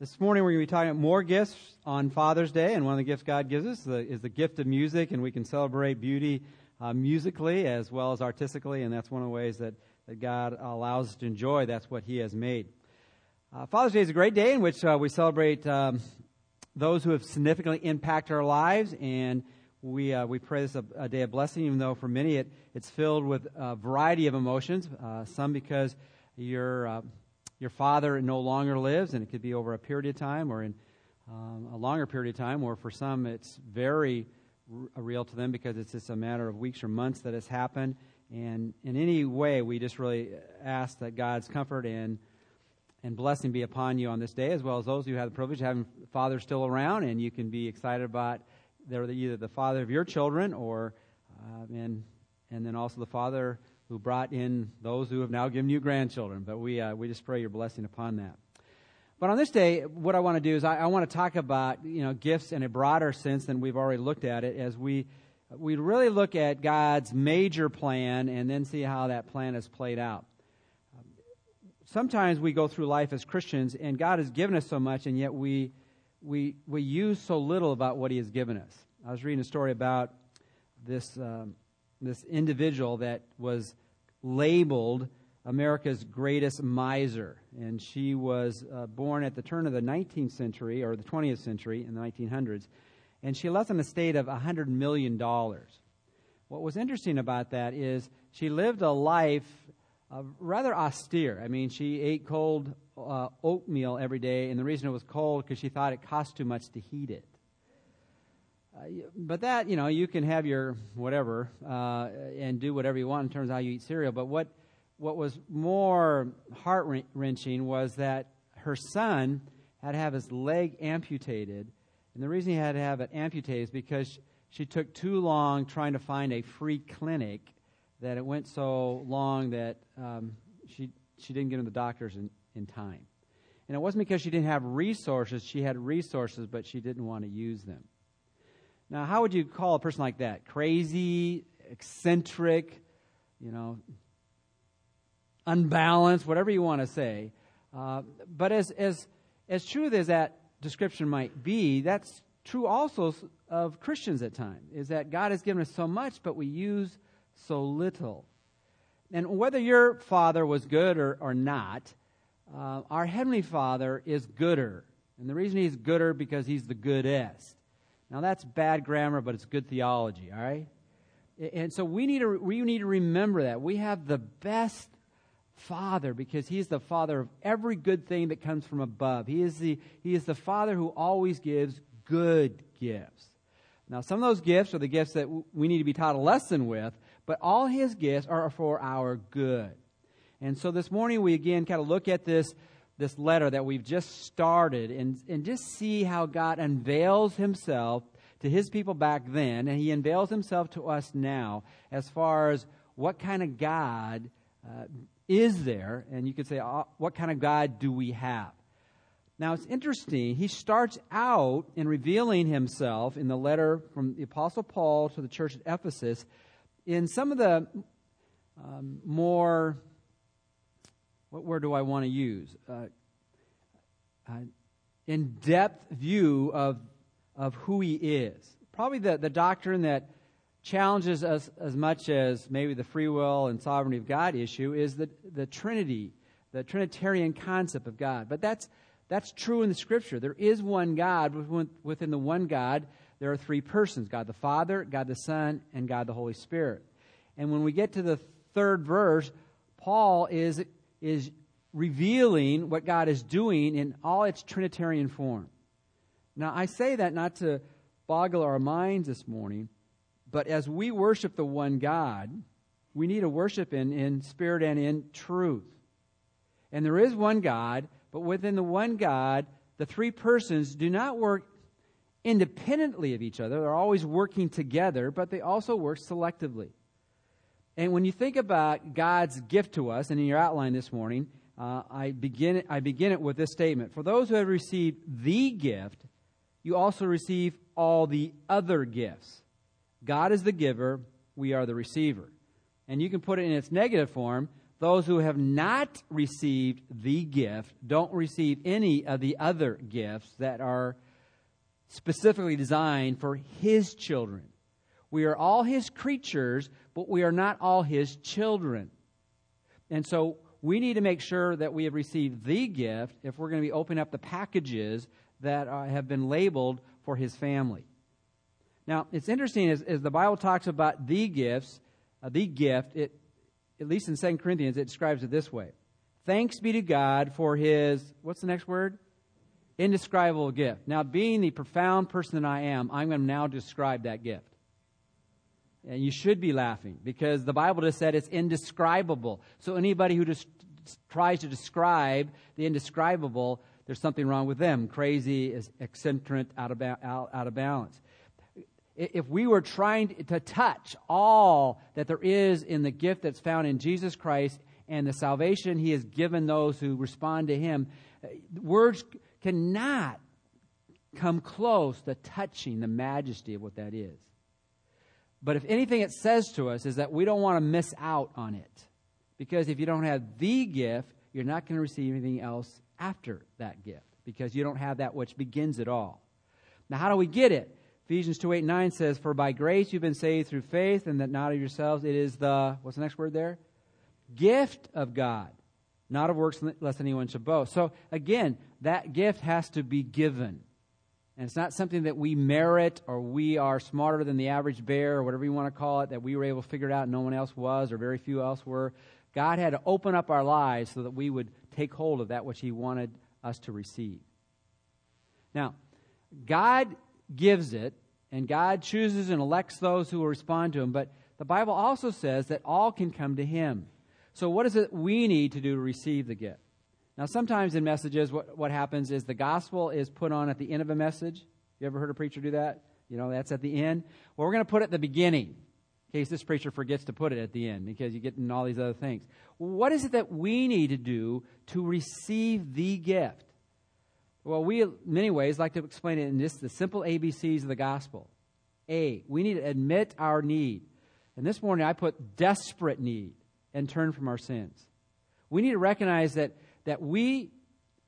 This morning we're going to be talking about more gifts on Father's Day, and one of the gifts God gives us is the gift of music, and we can celebrate beauty uh, musically as well as artistically, and that's one of the ways that, that God allows us to enjoy. That's what He has made. Uh, Father's Day is a great day in which uh, we celebrate um, those who have significantly impacted our lives, and we uh, we pray this a, a, day of blessing. Even though for many it it's filled with a variety of emotions, uh, some because you're uh, your father no longer lives, and it could be over a period of time or in um, a longer period of time, or for some it's very r- real to them because it's just a matter of weeks or months that has happened. And in any way, we just really ask that God's comfort and and blessing be upon you on this day, as well as those who have the privilege of having fathers still around, and you can be excited about they're either the father of your children or uh, and and then also the father who brought in those who have now given you grandchildren. But we, uh, we just pray your blessing upon that. But on this day, what I want to do is I, I, want to talk about you know gifts in a broader sense than we've already looked at it, as we we really look at God's major plan and then see how that plan is played out. Sometimes we go through life as Christians, and God has given us so much, and yet we we we use so little about what He has given us. I was reading a story about this um, this individual that was labeled America's greatest miser. And she was uh, born at the turn of the 19th century, or the 20th century, in the 1900s. And she left an estate of $100 million. What was interesting about that is she lived a life uh, rather austere. I mean, she ate cold uh, oatmeal every day, and the reason it was cold because she thought it cost too much to heat it. But that, you know, you can have your whatever uh, and do whatever you want in terms of how you eat cereal. But what, what was more heart wrenching was that her son had to have his leg amputated. And the reason he had to have it amputated is because she took too long trying to find a free clinic that it went so long that um, she, she didn't get to the doctors in, in time. And it wasn't because she didn't have resources. She had resources, but she didn't want to use them. Now, how would you call a person like that? Crazy, eccentric, you know, unbalanced, whatever you want to say. Uh, but as, as, as true as that description might be, that's true also of Christians at times, is that God has given us so much, but we use so little. And whether your father was good or, or not, uh, our Heavenly Father is gooder. And the reason He's gooder because He's the goodest. Now that's bad grammar, but it's good theology, all right? And so we need to, we need to remember that. We have the best Father because He is the Father of every good thing that comes from above. He is the, he is the Father who always gives good gifts. Now, some of those gifts are the gifts that we need to be taught a lesson with, but all His gifts are for our good. And so this morning we again kind of look at this this letter that we've just started and, and just see how God unveils himself to his people back then, and he unveils himself to us now as far as what kind of God uh, is there, and you could say, uh, what kind of God do we have? Now, it's interesting. He starts out in revealing himself in the letter from the Apostle Paul to the church at Ephesus in some of the um, more what word do I want to use? Uh, uh, in depth view of, of who he is. Probably the, the doctrine that challenges us as much as maybe the free will and sovereignty of God issue is the, the Trinity, the Trinitarian concept of God. But that's, that's true in the Scripture. There is one God. Within the one God, there are three persons God the Father, God the Son, and God the Holy Spirit. And when we get to the third verse, Paul is is revealing what God is doing in all its Trinitarian form. Now, I say that not to boggle our minds this morning, but as we worship the one God, we need to worship in, in spirit and in truth. And there is one God, but within the one God, the three persons do not work independently of each other. They're always working together, but they also work selectively. And when you think about God's gift to us, and in your outline this morning, uh, I, begin, I begin it with this statement For those who have received the gift, you also receive all the other gifts. God is the giver, we are the receiver. And you can put it in its negative form those who have not received the gift don't receive any of the other gifts that are specifically designed for His children. We are all His creatures, but we are not all His children. And so we need to make sure that we have received the gift if we're going to be opening up the packages that uh, have been labeled for His family. Now, it's interesting as, as the Bible talks about the gifts, uh, the gift, it at least in 2 Corinthians, it describes it this way Thanks be to God for his, what's the next word? Indescribable gift. Now, being the profound person that I am, I'm going to now describe that gift. And you should be laughing because the Bible just said it's indescribable. So anybody who just tries to describe the indescribable, there's something wrong with them. Crazy, is eccentric, out of, out, out of balance if we were trying to touch all that there is in the gift that's found in Jesus Christ and the salvation he has given those who respond to him, uh, words cannot come close to touching the majesty of what that is. But if anything it says to us is that we don't want to miss out on it. Because if you don't have the gift, you're not going to receive anything else after that gift because you don't have that which begins it all. Now, how do we get it? Ephesians 2 8 9 says, For by grace you've been saved through faith, and that not of yourselves. It is the, what's the next word there? Gift of God, not of works, lest anyone should boast. So again, that gift has to be given. And it's not something that we merit or we are smarter than the average bear or whatever you want to call it, that we were able to figure it out and no one else was or very few else were. God had to open up our lives so that we would take hold of that which He wanted us to receive. Now, God gives it, and God chooses and elects those who will respond to Him. But the Bible also says that all can come to Him. So, what is it we need to do to receive the gift? Now, sometimes in messages, what, what happens is the gospel is put on at the end of a message. You ever heard a preacher do that? You know, that's at the end. Well, we're going to put it at the beginning in case this preacher forgets to put it at the end because you get in all these other things. What is it that we need to do to receive the gift? Well, we, in many ways, like to explain it in just the simple ABCs of the gospel. A, we need to admit our need. And this morning I put desperate need and turn from our sins. We need to recognize that, that we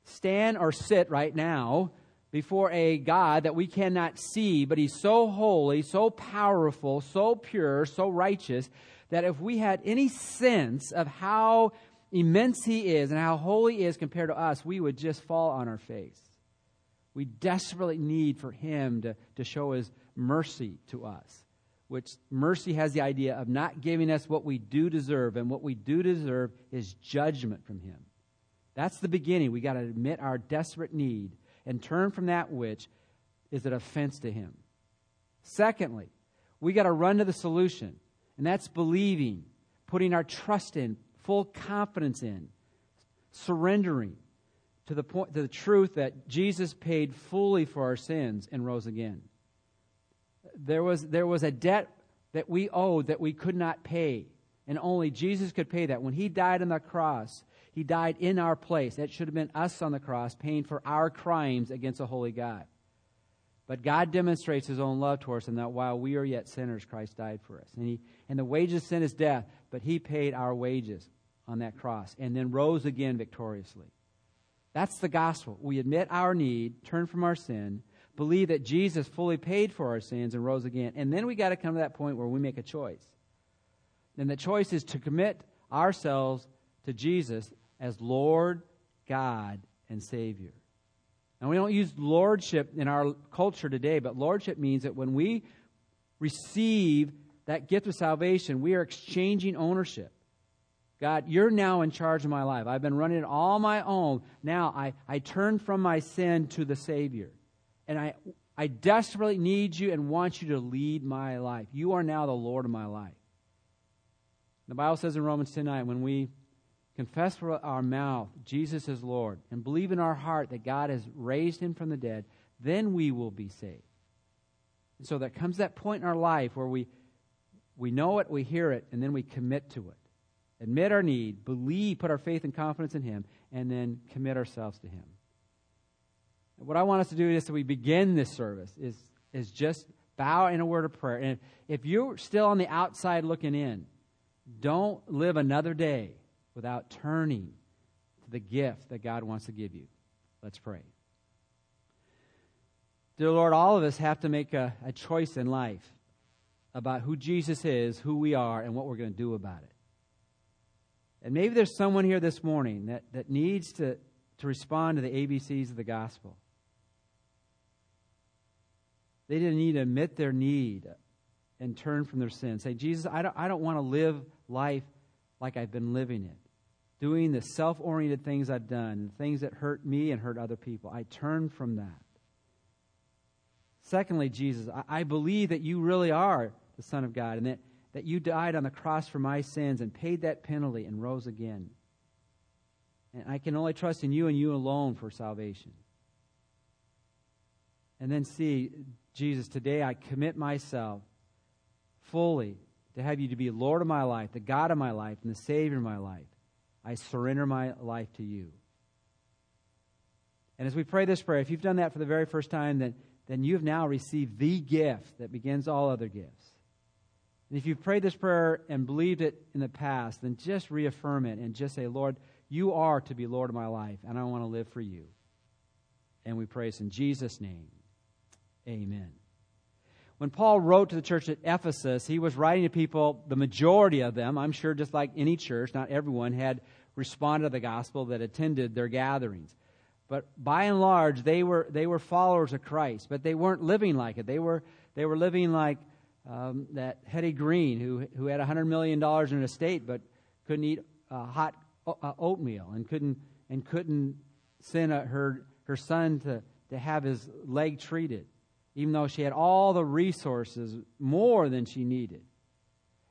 stand or sit right now before a God that we cannot see, but He's so holy, so powerful, so pure, so righteous, that if we had any sense of how immense He is and how holy He is compared to us, we would just fall on our face. We desperately need for Him to, to show His mercy to us, which mercy has the idea of not giving us what we do deserve, and what we do deserve is judgment from Him. That's the beginning. We got to admit our desperate need and turn from that which is an offense to Him. Secondly, we got to run to the solution, and that's believing, putting our trust in, full confidence in, surrendering to the point to the truth that Jesus paid fully for our sins and rose again. There was there was a debt that we owed that we could not pay, and only Jesus could pay that. When he died on the cross, he died in our place. It should have been us on the cross paying for our crimes against a holy God. But God demonstrates his own love towards us in that while we are yet sinners, Christ died for us. And, he, and the wages of sin is death, but he paid our wages on that cross and then rose again victoriously. That's the gospel. We admit our need, turn from our sin, believe that Jesus fully paid for our sins and rose again. And then we got to come to that point where we make a choice. And the choice is to commit ourselves to Jesus as Lord, God, and Savior. And we don't use lordship in our culture today, but lordship means that when we receive that gift of salvation, we are exchanging ownership. God, you're now in charge of my life. I've been running it all my own. Now I, I turn from my sin to the Savior. And I, I desperately need you and want you to lead my life. You are now the Lord of my life. The Bible says in Romans 10 9, when we confess with our mouth Jesus is Lord and believe in our heart that God has raised him from the dead, then we will be saved. And so there comes that point in our life where we, we know it, we hear it, and then we commit to it admit our need, believe, put our faith and confidence in Him, and then commit ourselves to Him. what I want us to do is, as we begin this service, is, is just bow in a word of prayer. And if, if you're still on the outside looking in, don't live another day without turning to the gift that God wants to give you. Let's pray. Dear Lord, all of us have to make a, a choice in life about who Jesus is, who we are, and what we're going to do about it. And maybe there's someone here this morning that, that needs to, to respond to the ABCs of the gospel. They didn't need to admit their need and turn from their sin. Say, Jesus, I don't, I don't want to live life like I've been living it, doing the self oriented things I've done, things that hurt me and hurt other people. I turn from that. Secondly, Jesus, I, I believe that you really are the Son of God and that, that you died on the cross for my sins and paid that penalty and rose again. And I can only trust in you and you alone for salvation. And then see, Jesus, today I commit myself fully to have you to be Lord of my life, the God of my life, and the Savior of my life. I surrender my life to you. And as we pray this prayer, if you've done that for the very first time, then, then you've now received the gift that begins all other gifts. And if you've prayed this prayer and believed it in the past, then just reaffirm it and just say, Lord, you are to be Lord of my life, and I want to live for you. And we pray this in Jesus' name. Amen. When Paul wrote to the church at Ephesus, he was writing to people, the majority of them, I'm sure just like any church, not everyone, had responded to the gospel that attended their gatherings. But by and large, they were, they were followers of Christ, but they weren't living like it. They were, they were living like um, that Hetty Green, who, who had $100 million in an estate but couldn't eat uh, hot uh, oatmeal and couldn't, and couldn't send a, her, her son to, to have his leg treated even though she had all the resources more than she needed.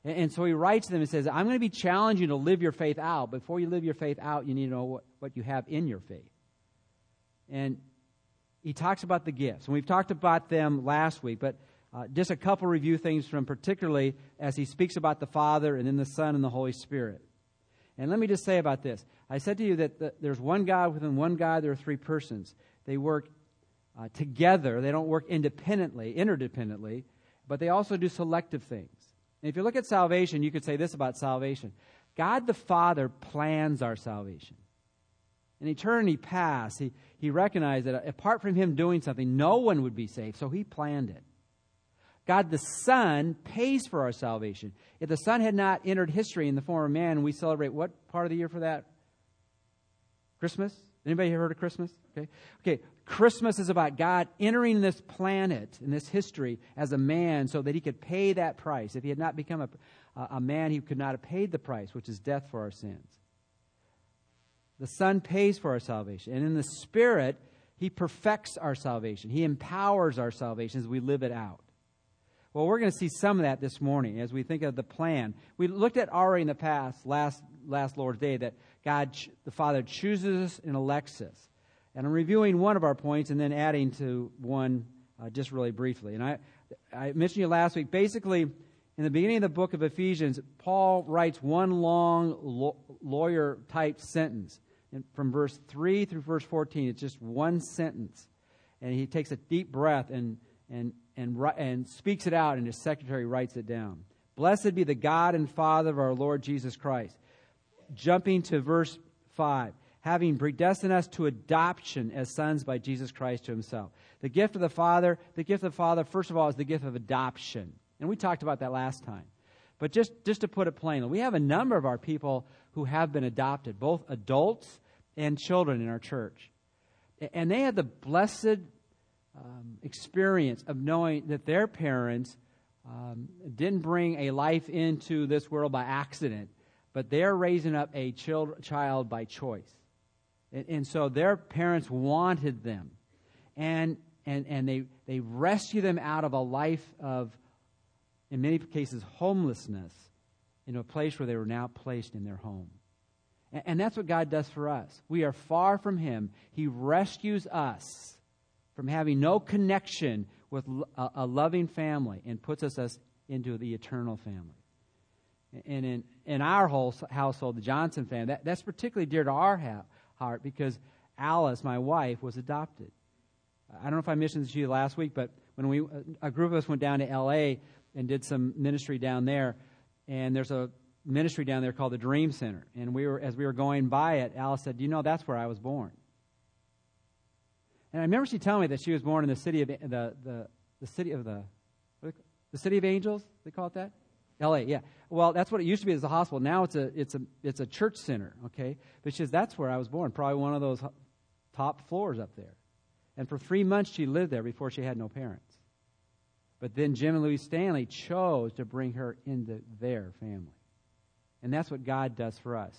And, and so he writes to them and says, I'm going to be challenging you to live your faith out. Before you live your faith out, you need to know what, what you have in your faith. And he talks about the gifts. And we've talked about them last week, but uh, just a couple review things from particularly as he speaks about the Father and then the Son and the Holy Spirit. And let me just say about this. I said to you that the, there's one God within one God, there are three persons. They work uh, together. They don't work independently, interdependently, but they also do selective things. And if you look at salvation, you could say this about salvation God the Father plans our salvation. In eternity past, he, he recognized that apart from him doing something, no one would be saved, so he planned it. God the Son pays for our salvation. If the Son had not entered history in the form of man, we celebrate what part of the year for that? Christmas? Anybody heard of Christmas? Okay. Okay. Christmas is about God entering this planet and this history as a man so that he could pay that price. If he had not become a, a man, he could not have paid the price, which is death for our sins. The Son pays for our salvation. And in the Spirit, he perfects our salvation. He empowers our salvation as we live it out. Well, we're going to see some of that this morning as we think of the plan. We looked at already in the past, last, last Lord's Day, that God, the Father, chooses and elects us. And I'm reviewing one of our points and then adding to one uh, just really briefly. And I, I mentioned you last week. Basically, in the beginning of the book of Ephesians, Paul writes one long lo- lawyer type sentence. And from verse 3 through verse 14, it's just one sentence. And he takes a deep breath and, and, and, and speaks it out, and his secretary writes it down. Blessed be the God and Father of our Lord Jesus Christ. Jumping to verse 5 having predestined us to adoption as sons by Jesus Christ to himself. The gift of the Father, the gift of the Father, first of all, is the gift of adoption. And we talked about that last time. But just, just to put it plainly, we have a number of our people who have been adopted, both adults and children in our church. And they had the blessed um, experience of knowing that their parents um, didn't bring a life into this world by accident, but they're raising up a child, child by choice. And, and so their parents wanted them. And, and, and they, they rescue them out of a life of, in many cases, homelessness into a place where they were now placed in their home. And, and that's what God does for us. We are far from Him. He rescues us from having no connection with a, a loving family and puts us, us into the eternal family. And in, in our whole household, the Johnson family, that, that's particularly dear to our house heart because Alice, my wife, was adopted. I don't know if I mentioned this to you last week, but when we a group of us went down to L.A. and did some ministry down there, and there's a ministry down there called the Dream Center. And we were, as we were going by it, Alice said, you know that's where I was born?" And I remember she telling me that she was born in the city of the the, the city of the the city of angels. They call it that. L.A. Yeah. Well, that's what it used to be as a hospital. Now it's a it's a it's a church center. Okay. But she says that's where I was born. Probably one of those top floors up there. And for three months she lived there before she had no parents. But then Jim and Louise Stanley chose to bring her into their family. And that's what God does for us.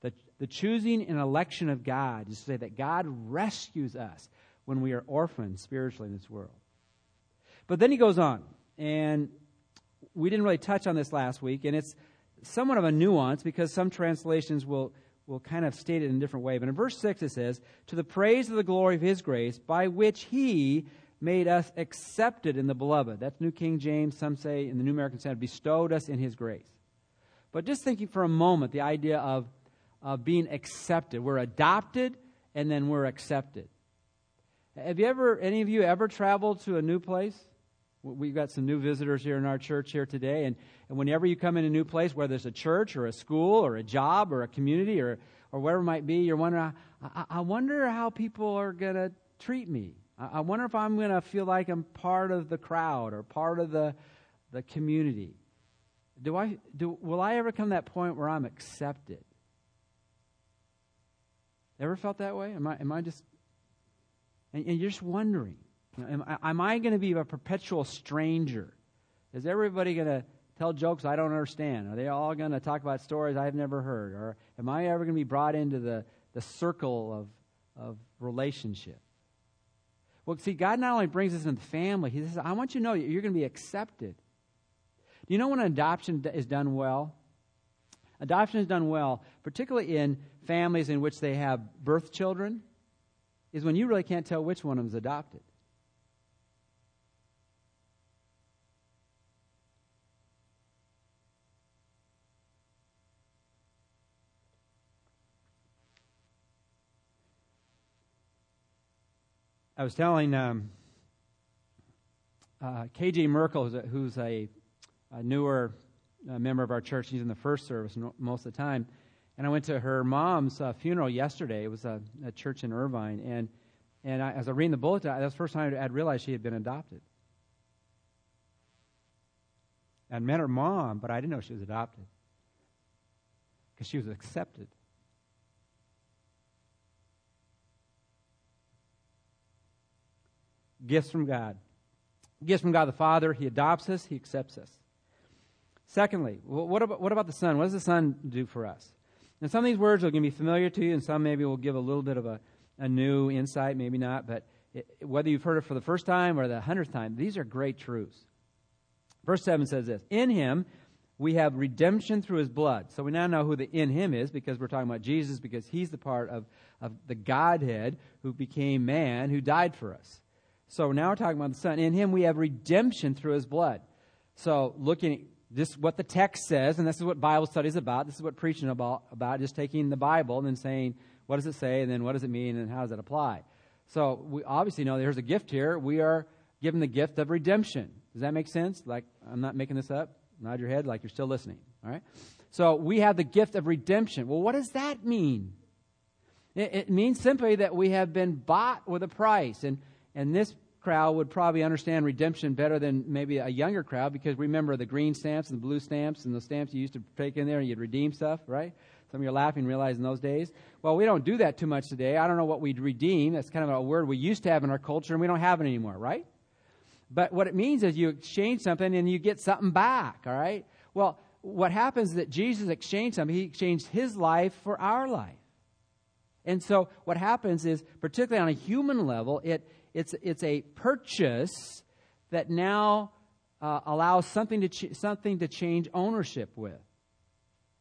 The, the choosing and election of God is to say that God rescues us when we are orphans spiritually in this world. But then he goes on, and we didn't really touch on this last week, and it's somewhat of a nuance because some translations will, will kind of state it in a different way. But in verse 6 it says, To the praise of the glory of his grace, by which he made us accepted in the beloved. That's New King James. Some say in the New American Standard, bestowed us in his grace. But just thinking for a moment, the idea of, of being accepted. We're adopted and then we're accepted. Have you ever, any of you ever traveled to a new place? We've got some new visitors here in our church here today. And, and whenever you come in a new place, whether it's a church or a school or a job or a community or, or whatever it might be, you're wondering, I, I wonder how people are going to treat me. I wonder if I'm going to feel like I'm part of the crowd or part of the, the community. Do I, do, will I ever come to that point where I'm accepted? Ever felt that way? Am I, am I just, and, and you're just wondering, am, am I going to be a perpetual stranger? Is everybody going to tell jokes I don't understand? Are they all going to talk about stories I've never heard? Or am I ever going to be brought into the, the circle of, of relationship? Well, see, God not only brings us into the family, He says, I want you to know you're going to be accepted. Do you know when an adoption is done well? Adoption is done well, particularly in families in which they have birth children, is when you really can't tell which one of them is adopted. I was telling um, uh, KJ Merkel, who's, a, who's a, a newer uh, member of our church, he's in the first service most of the time. And I went to her mom's uh, funeral yesterday. It was a, a, church in Irvine. And, and I, as I read the bulletin, that was the first time I'd realized she had been adopted. I'd met her mom, but I didn't know she was adopted because she was accepted. Gifts from God. Gifts from God the Father. He adopts us, He accepts us. Secondly, what about, what about the Son? What does the Son do for us? And some of these words are going to be familiar to you, and some maybe will give a little bit of a, a new insight, maybe not. But it, whether you've heard it for the first time or the hundredth time, these are great truths. Verse 7 says this In Him we have redemption through His blood. So we now know who the in Him is because we're talking about Jesus, because He's the part of, of the Godhead who became man, who died for us. So now we're talking about the Son. In Him we have redemption through His blood. So looking at this, what the text says, and this is what Bible study is about. This is what preaching about about just taking the Bible and then saying what does it say, and then what does it mean, and how does it apply. So we obviously know there's a gift here. We are given the gift of redemption. Does that make sense? Like I'm not making this up. Nod your head like you're still listening. All right. So we have the gift of redemption. Well, what does that mean? It, it means simply that we have been bought with a price, and and this crowd would probably understand redemption better than maybe a younger crowd because remember the green stamps and the blue stamps and the stamps you used to take in there and you'd redeem stuff, right? Some of you are laughing, realizing those days. Well, we don't do that too much today. I don't know what we'd redeem. That's kind of a word we used to have in our culture, and we don't have it anymore, right? But what it means is you exchange something and you get something back, all right? Well, what happens is that Jesus exchanged something. He exchanged his life for our life. And so what happens is, particularly on a human level, it, it's, it's a purchase that now uh, allows something to, ch- something to change ownership with.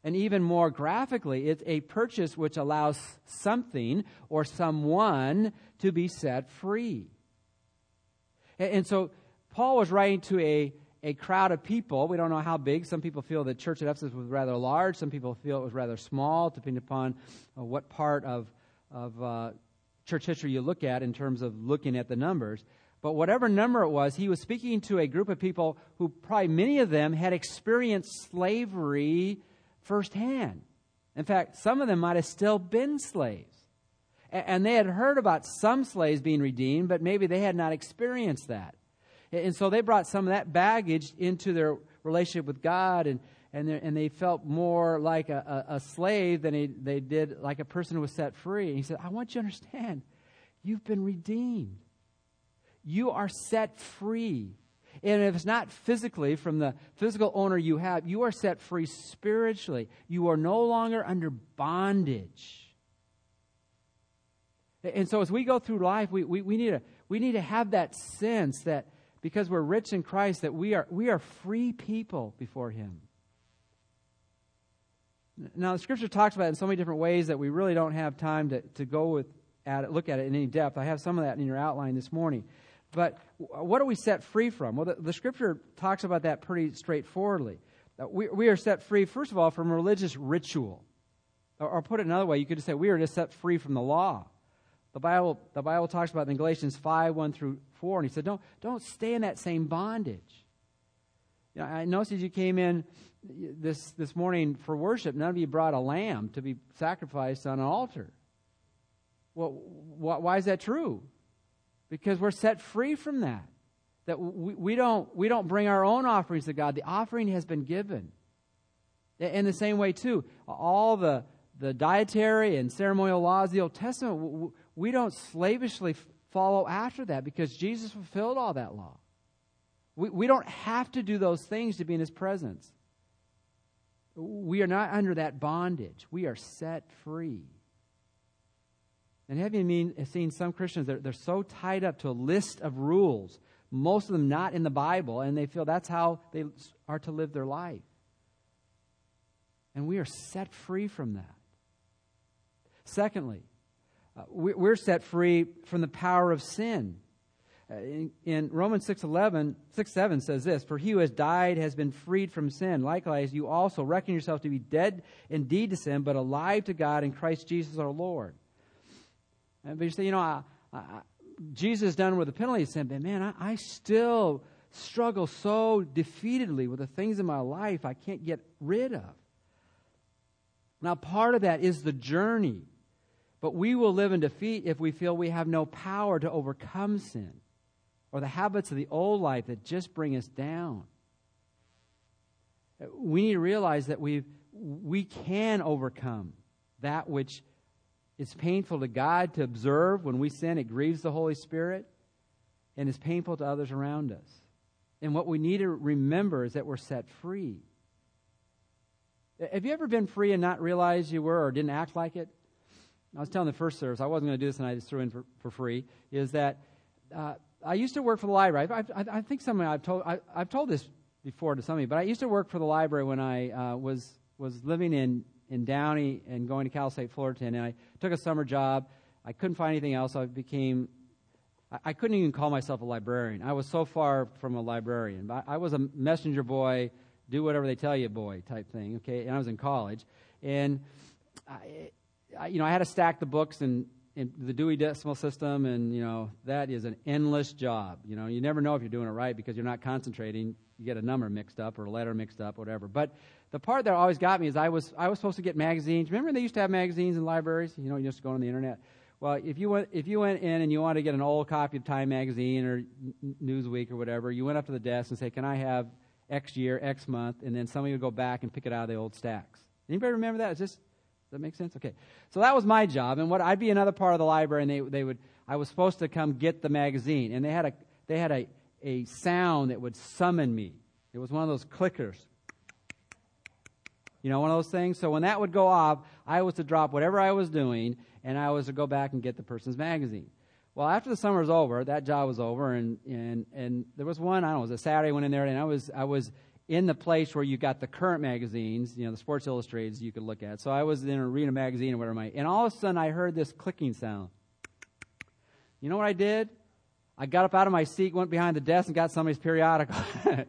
And even more graphically, it's a purchase which allows something or someone to be set free. And, and so Paul was writing to a, a crowd of people. We don't know how big. Some people feel the church at Ephesus was rather large. Some people feel it was rather small, depending upon uh, what part of, of uh, church history you look at in terms of looking at the numbers. But whatever number it was, he was speaking to a group of people who probably many of them had experienced slavery firsthand. In fact, some of them might have still been slaves. And they had heard about some slaves being redeemed, but maybe they had not experienced that. And so they brought some of that baggage into their relationship with God, and, and, and they felt more like a, a, a slave than they, did like a person who was set free. And he said, I want you to understand, you've been redeemed. You are set free. And if it's not physically from the physical owner you have, you are set free spiritually. You are no longer under bondage. And so as we go through life, we, we, we, need, to, we need to have that sense that because we're rich in Christ, that we are, we are free people before Him. Now, the scripture talks about it in so many different ways that we really don't have time to, to go with at it, look at it in any depth. I have some of that in your outline this morning. But what are we set free from? Well, the, the scripture talks about that pretty straightforwardly. Uh, we, we are set free, first of all, from religious ritual. Or, or put it another way, you could just say we are just set free from the law. The Bible, the Bible talks about in Galatians 5, 1 through 4, and he said, don't, don't stay in that same bondage. You know, I noticed as you came in this, this morning for worship, none of you brought a lamb to be sacrificed on an altar. Well, wh- why is that true? Because we're set free from that. That we, we, don't, we don't bring our own offerings to God. The offering has been given. In the same way, too, all the, the dietary and ceremonial laws of the Old Testament, we don't slavishly follow after that because Jesus fulfilled all that law. We, we don't have to do those things to be in His presence. We are not under that bondage. We are set free. And have you mean, seen some Christians, they're, they're so tied up to a list of rules, most of them not in the Bible, and they feel that's how they are to live their life. And we are set free from that. Secondly, uh, we're set free from the power of sin. Uh, in, in, Romans 6, 11, 6 7 says this For he who has died has been freed from sin. Likewise, you also reckon yourself to be dead indeed to sin, but alive to God in Christ Jesus our Lord. And, but you say, you know, I, I, Jesus done with the penalty of sin, but man, I, I still struggle so defeatedly with the things in my life I can't get rid of. Now, part of that is the journey. But we will live in defeat if we feel we have no power to overcome sin or the habits of the old life that just bring us down. We need to realize that we we can overcome that which is painful to God to observe when we sin. It grieves the Holy Spirit and is painful to others around us. And what we need to remember is that we're set free. Have you ever been free and not realized you were or didn't act like it? I was telling the first service, I wasn't going to do this and I just threw in for, for free, is that uh, I used to work for the library. I, I, I think somebody I've told, I, have told this before to some of you, but I used to work for the library when I uh, was, was living in, in Downey and going to Cal State Fullerton, and I took a summer job. I couldn't find anything else. I became, I, couldn't even call myself a librarian. I was so far from a librarian. But I, I was a messenger boy, do whatever they tell you boy type thing, okay? And I was in college. And I, I, you know, I had to stack the books in, in the Dewey Decimal System, and you know that is an endless job. You know, you never know if you're doing it right because you're not concentrating. You get a number mixed up or a letter mixed up, whatever. But the part that always got me is I was I was supposed to get magazines. Remember they used to have magazines in libraries. You know, you just go on the internet. Well, if you went if you went in and you wanted to get an old copy of Time magazine or Newsweek or whatever, you went up to the desk and say, "Can I have X year, X month?" And then somebody would go back and pick it out of the old stacks. Anybody remember that? It's just that make sense? Okay. So that was my job. And what I'd be another part of the library and they, they would, I was supposed to come get the magazine. And they had a, they had a, a sound that would summon me. It was one of those clickers. You know, one of those things. So when that would go off, I was to drop whatever I was doing and I was to go back and get the person's magazine. Well, after the summer was over, that job was over, and, and, and there was one, I don't know, it was a Saturday, I went in there, and I was, I was in the place where you got the current magazines, you know, the Sports Illustrateds you could look at. So I was in a Arena Magazine or whatever, and all of a sudden I heard this clicking sound. You know what I did? I got up out of my seat, went behind the desk, and got somebody's periodical.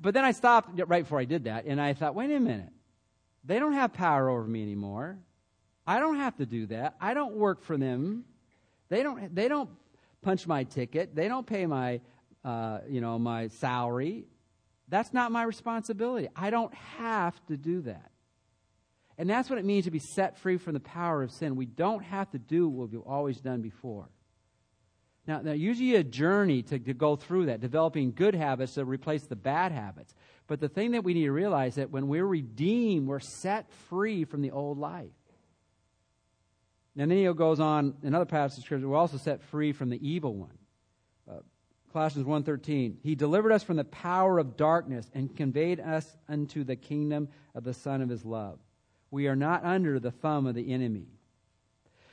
but then I stopped right before I did that, and I thought, wait a minute. They don't have power over me anymore. I don't have to do that. I don't work for them. They don't. They don't punch my ticket. They don't pay my, uh, you know, my salary. That's not my responsibility. I don't have to do that. And that's what it means to be set free from the power of sin. We don't have to do what we've always done before. Now, now usually a journey to, to go through that, developing good habits to replace the bad habits. But the thing that we need to realize that when we're redeemed, we're set free from the old life. And then he goes on, another passage of scripture, we're also set free from the evil one. Colossians 1.13, He delivered us from the power of darkness and conveyed us unto the kingdom of the Son of His love. We are not under the thumb of the enemy.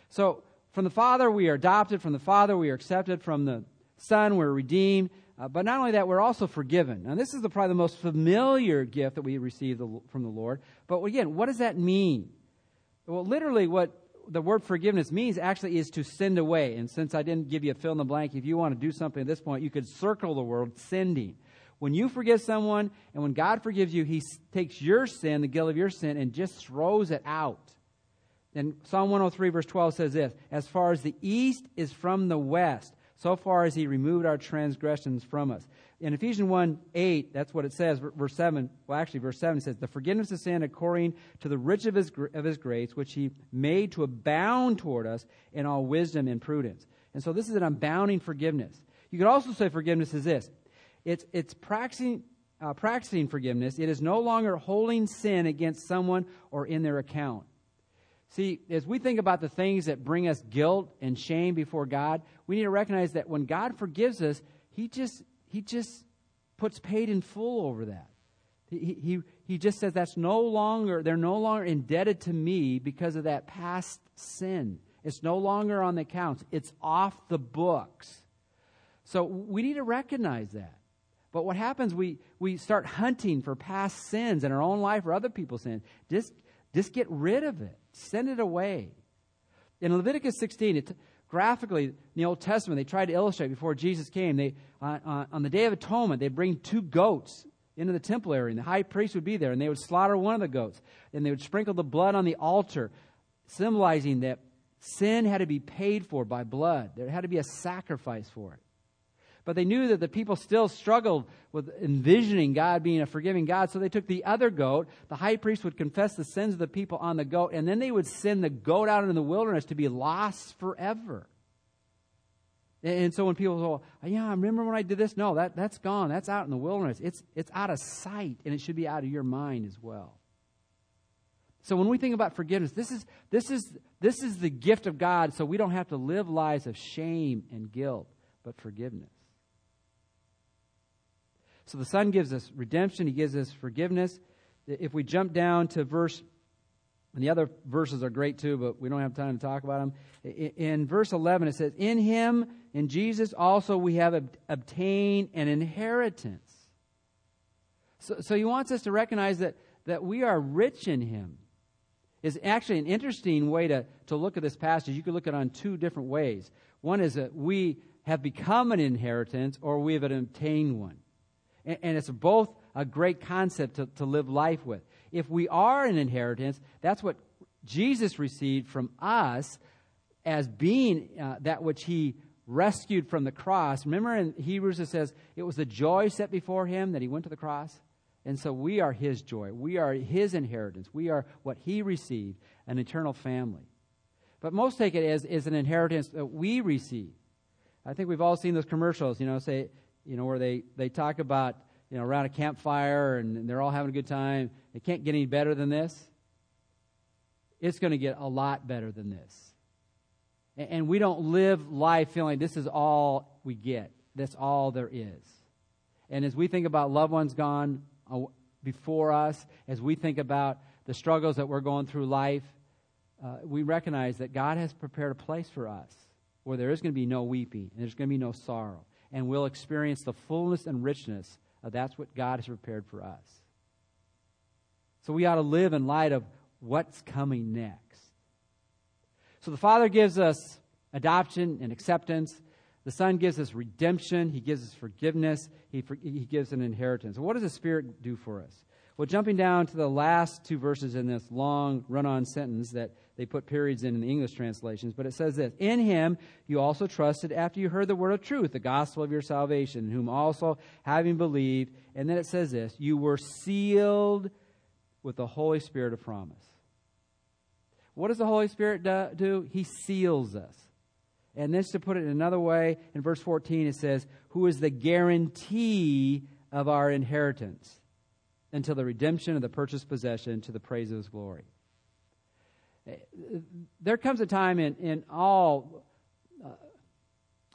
So, from the Father, we are adopted. From the Father, we are accepted. From the Son, we're redeemed. Uh, but not only that, we're also forgiven. Now, this is the, probably the most familiar gift that we receive the, from the Lord. But again, what does that mean? Well, literally, what the word forgiveness means actually is to send away. And since I didn't give you a fill in the blank, if you want to do something at this point, you could circle the word sending. When you forgive someone and when God forgives you, He takes your sin, the guilt of your sin, and just throws it out. And Psalm 103, verse 12 says this As far as the east is from the west, so far as He removed our transgressions from us in Ephesians 1 8, that's what it says, verse 7. Well, actually, verse 7 says, The forgiveness of sin according to the riches of his, of his grace, which he made to abound toward us in all wisdom and prudence. And so this is an abounding forgiveness. You could also say forgiveness is this it's, it's practicing, uh, practicing forgiveness, it is no longer holding sin against someone or in their account. See, as we think about the things that bring us guilt and shame before God, we need to recognize that when God forgives us, He just he just puts paid in full over that. He, he, he just says that's no longer, they're no longer indebted to me because of that past sin. It's no longer on the accounts, it's off the books. So we need to recognize that. But what happens, we, we start hunting for past sins in our own life or other people's sins. Just, just get rid of it, send it away. In Leviticus 16, it, graphically in the Old Testament, they tried to illustrate before Jesus came. They, uh, on the Day of Atonement, they'd bring two goats into the temple area, and the high priest would be there, and they would slaughter one of the goats, and they would sprinkle the blood on the altar, symbolizing that sin had to be paid for by blood. There had to be a sacrifice for it. But they knew that the people still struggled with envisioning God being a forgiving God, so they took the other goat. The high priest would confess the sins of the people on the goat, and then they would send the goat out into the wilderness to be lost forever. And so when people go, yeah, I remember when I did this. No, that, that's gone. That's out in the wilderness. It's, it's out of sight, and it should be out of your mind as well. So when we think about forgiveness, this is, this is, this is the gift of God so we don't have to live lives of shame and guilt, but forgiveness. So the Son gives us redemption, He gives us forgiveness. If we jump down to verse, and the other verses are great too, but we don't have time to talk about them. In verse 11, it says, In Him, in Jesus, also we have ob- obtained an inheritance. So, so He wants us to recognize that, that we are rich in Him. Is actually an interesting way to, to look at this passage. You could look at it on two different ways. One is that we have become an inheritance or we have obtained one. And, and it's both a great concept to, to live life with. If we are an inheritance, that's what Jesus received from us as being uh, that which he rescued from the cross. Remember in Hebrews it says it was the joy set before him that he went to the cross? And so we are his joy. We are his inheritance. We are what he received, an eternal family. But most take it as, as an inheritance that we receive. I think we've all seen those commercials, you know, say, you know, where they, they talk about, you know, around a campfire and they're all having a good time. It can't get any better than this. It's going to get a lot better than this. And, and we don't live life feeling this is all we get. That's all there is. And as we think about loved ones gone before us, as we think about the struggles that we're going through life, uh, we recognize that God has prepared a place for us where there is going to be no weeping and there's going to be no sorrow and we'll experience the fullness and richness of that's what God has prepared for us. So we ought to live in light of what's coming next. So the Father gives us adoption and acceptance. The Son gives us redemption. He gives us forgiveness. He, for, he gives an inheritance. what does the Spirit do for us? Well, jumping down to the last two verses in this long run on sentence that they put periods in in the English translations, but it says this In him you also trusted after you heard the word of truth, the gospel of your salvation, whom also, having believed, and then it says this, you were sealed with the Holy Spirit of promise. What does the Holy Spirit do? He seals us. And this, to put it in another way, in verse 14 it says, Who is the guarantee of our inheritance until the redemption of the purchased possession to the praise of his glory. There comes a time in, in all uh,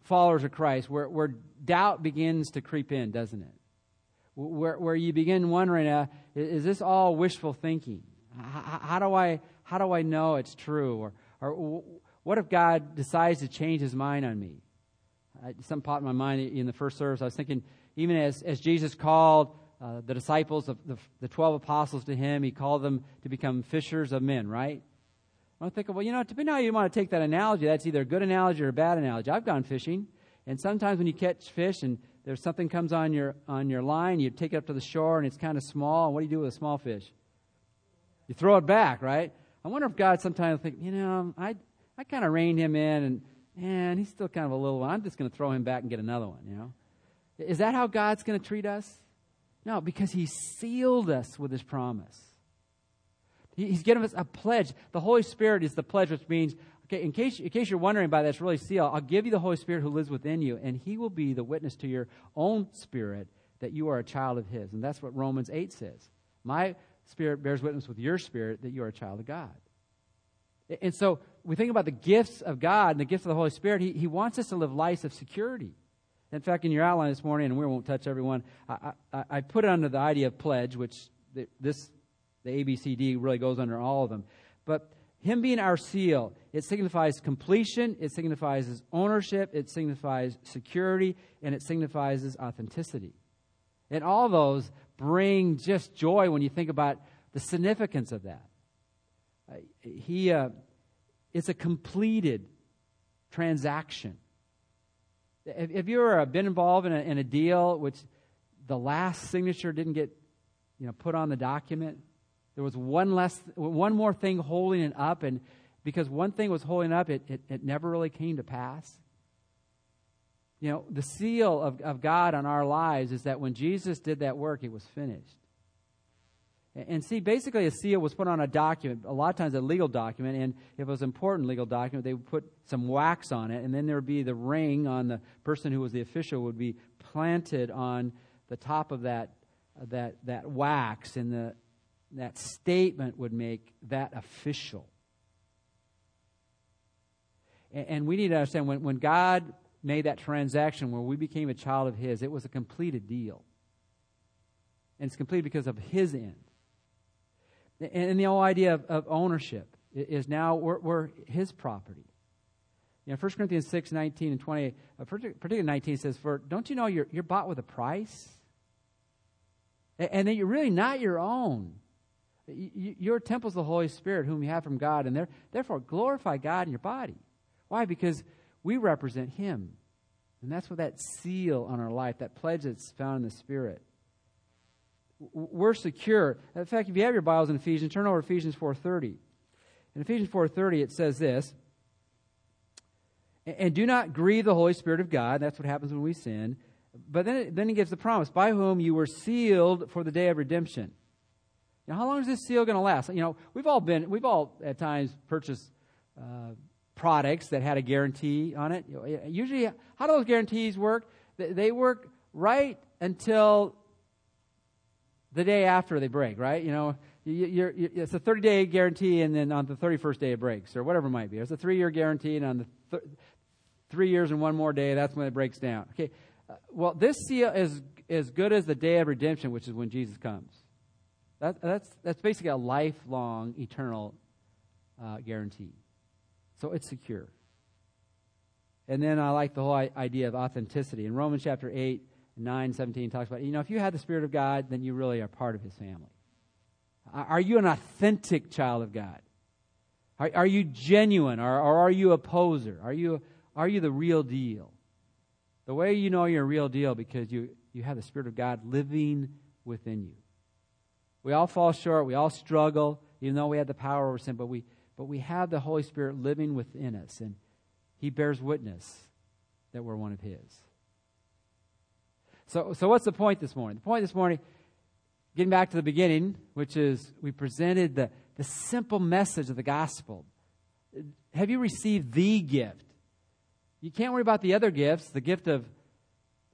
followers of Christ where, where doubt begins to creep in, doesn't it? Where, where you begin wondering, uh, is this all wishful thinking? How, how, do I, how do I know it's true? Or, or what if God decides to change his mind on me? I, something popped in my mind in the first service. I was thinking, even as, as Jesus called uh, the disciples, of the, the 12 apostles to him, he called them to become fishers of men, right? I'm thinking, well, you know, depending on how you want to take that analogy, that's either a good analogy or a bad analogy. I've gone fishing, and sometimes when you catch fish and there's something comes on your on your line, you take it up to the shore and it's kind of small. And what do you do with a small fish? You throw it back, right? I wonder if God sometimes think, you know, I I kind of reined him in, and man, he's still kind of a little one. I'm just going to throw him back and get another one. You know, is that how God's going to treat us? No, because He sealed us with His promise. He's given us a pledge. The Holy Spirit is the pledge, which means, okay, in case, in case you're wondering about that's really seal, I'll give you the Holy Spirit who lives within you, and He will be the witness to your own spirit that you are a child of His. And that's what Romans 8 says. My spirit bears witness with your spirit that you are a child of God. And so we think about the gifts of God and the gifts of the Holy Spirit. He, he wants us to live lives of security. In fact, in your outline this morning, and we won't touch everyone, I, I, I put it under the idea of pledge, which this, the ABCD really goes under all of them. But him being our seal, it signifies completion, it signifies his ownership, it signifies security, and it signifies authenticity. And all those bring just joy when you think about the significance of that. Uh, he, uh, it's a completed transaction. Have you ever been involved in a, in a deal which the last signature didn't get you know, put on the document? There was one less, one more thing holding it up, and because one thing was holding up, it, it, it never really came to pass. You know, the seal of, of God on our lives is that when Jesus did that work, it was finished. And see, basically, a seal was put on a document, a lot of times a legal document, and if it was an important legal document, they would put some wax on it, and then there would be the ring on the person who was the official would be planted on the top of that, that, that wax, and the, that statement would make that official. And, and we need to understand when, when God made that transaction where we became a child of His, it was a completed deal. And it's complete because of His end. And the whole idea of, of ownership is now we're, we're, his property. You know, 1 Corinthians 6, 19 and 20, uh, particularly 19 says, For don't you know you're, you're bought with a price? And that you're really not your own. Your temple is the Holy Spirit, whom you have from God, and therefore glorify God in your body. Why? Because we represent Him. And that's what that seal on our life, that pledge that's found in the Spirit we're secure. In fact, if you have your Bibles in Ephesians, turn over Ephesians 4.30. In Ephesians 4.30, it says this, And do not grieve the Holy Spirit of God. That's what happens when we sin. But then, then he gives the promise, by whom you were sealed for the day of redemption. Now, how long is this seal going to last? You know, we've all been, we've all at times purchased uh, products that had a guarantee on it. Usually, how do those guarantees work? They work right until the day after they break, right? You know, you're, you're, it's a 30 day guarantee, and then on the 31st day it breaks, or whatever it might be. It's a three year guarantee, and on the th- three years and one more day, that's when it breaks down. Okay, uh, well, this seal is as good as the day of redemption, which is when Jesus comes. That, that's, that's basically a lifelong, eternal uh, guarantee. So it's secure. And then I like the whole idea of authenticity. In Romans chapter 8, 9, 17 talks about, you know, if you have the Spirit of God, then you really are part of His family. Are you an authentic child of God? Are, are you genuine or, or are you a poser? Are you, are you the real deal? The way you know you're a real deal because you, you have the Spirit of God living within you. We all fall short. We all struggle, even though we have the power over sin. But we, but we have the Holy Spirit living within us, and He bears witness that we're one of His. So, so what's the point this morning? The point this morning, getting back to the beginning, which is we presented the, the simple message of the gospel. Have you received the gift? You can't worry about the other gifts the gift of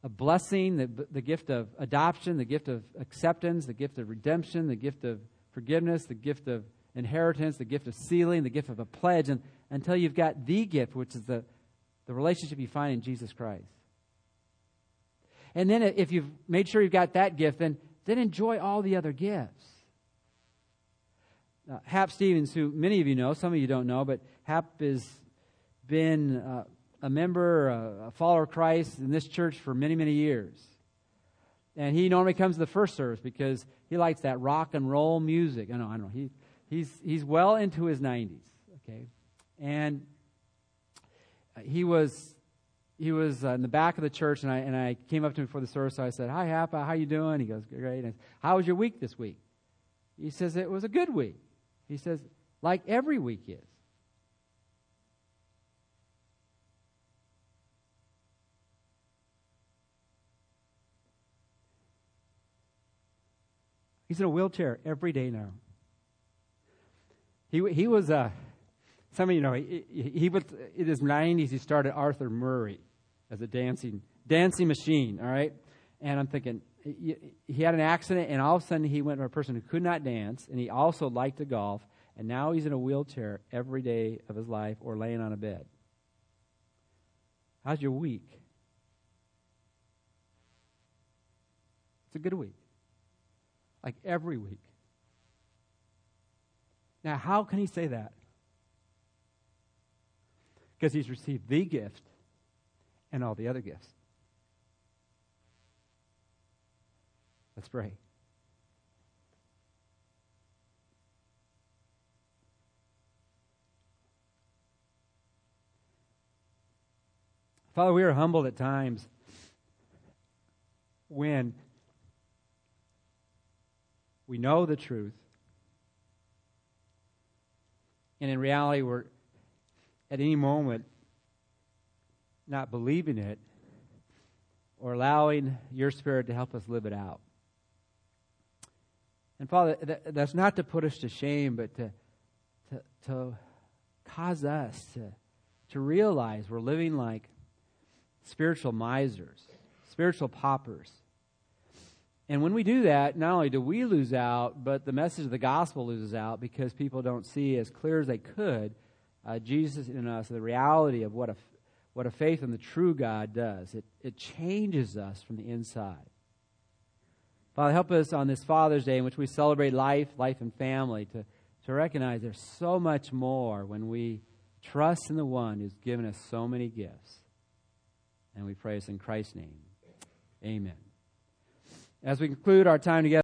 a blessing, the, the gift of adoption, the gift of acceptance, the gift of redemption, the gift of forgiveness, the gift of inheritance, the gift of sealing, the gift of a pledge, and, until you've got the gift, which is the, the relationship you find in Jesus Christ. And then if you've made sure you've got that gift, then, then enjoy all the other gifts. Uh, Hap Stevens, who many of you know, some of you don't know, but Hap has been uh, a member, a, a follower of Christ in this church for many, many years. And he normally comes to the first service because he likes that rock and roll music. I know, I know. He, he's, he's well into his 90s, okay? And he was, he was uh, in the back of the church, and I, and I came up to him before the service. So I said, Hi, Hapa, how you doing? He goes, Great. I, how was your week this week? He says, It was a good week. He says, Like every week is. He's in a wheelchair every day now. He, he was, uh, some of you know, he, he was, in his 90s, he started Arthur Murray as a dancing, dancing machine, all right? And I'm thinking, he, he had an accident, and all of a sudden he went from a person who could not dance, and he also liked to golf, and now he's in a wheelchair every day of his life or laying on a bed. How's your week? It's a good week like every week. Now, how can he say that? Because he's received the gift and all the other gifts. Let's pray. Father, we are humbled at times when we know the truth. And in reality, we're at any moment not believing it or allowing your Spirit to help us live it out. And Father, that's not to put us to shame, but to, to, to cause us to, to realize we're living like spiritual misers, spiritual paupers and when we do that, not only do we lose out, but the message of the gospel loses out because people don't see as clear as they could uh, Jesus in us, the reality of what a, what a faith in the true God does. It, it changes us from the inside. Father, help us on this Father's Day in which we celebrate life, life and family, to, to recognize there's so much more when we trust in the one who's given us so many gifts. And we pray this in Christ's name. Amen. As we conclude our time together,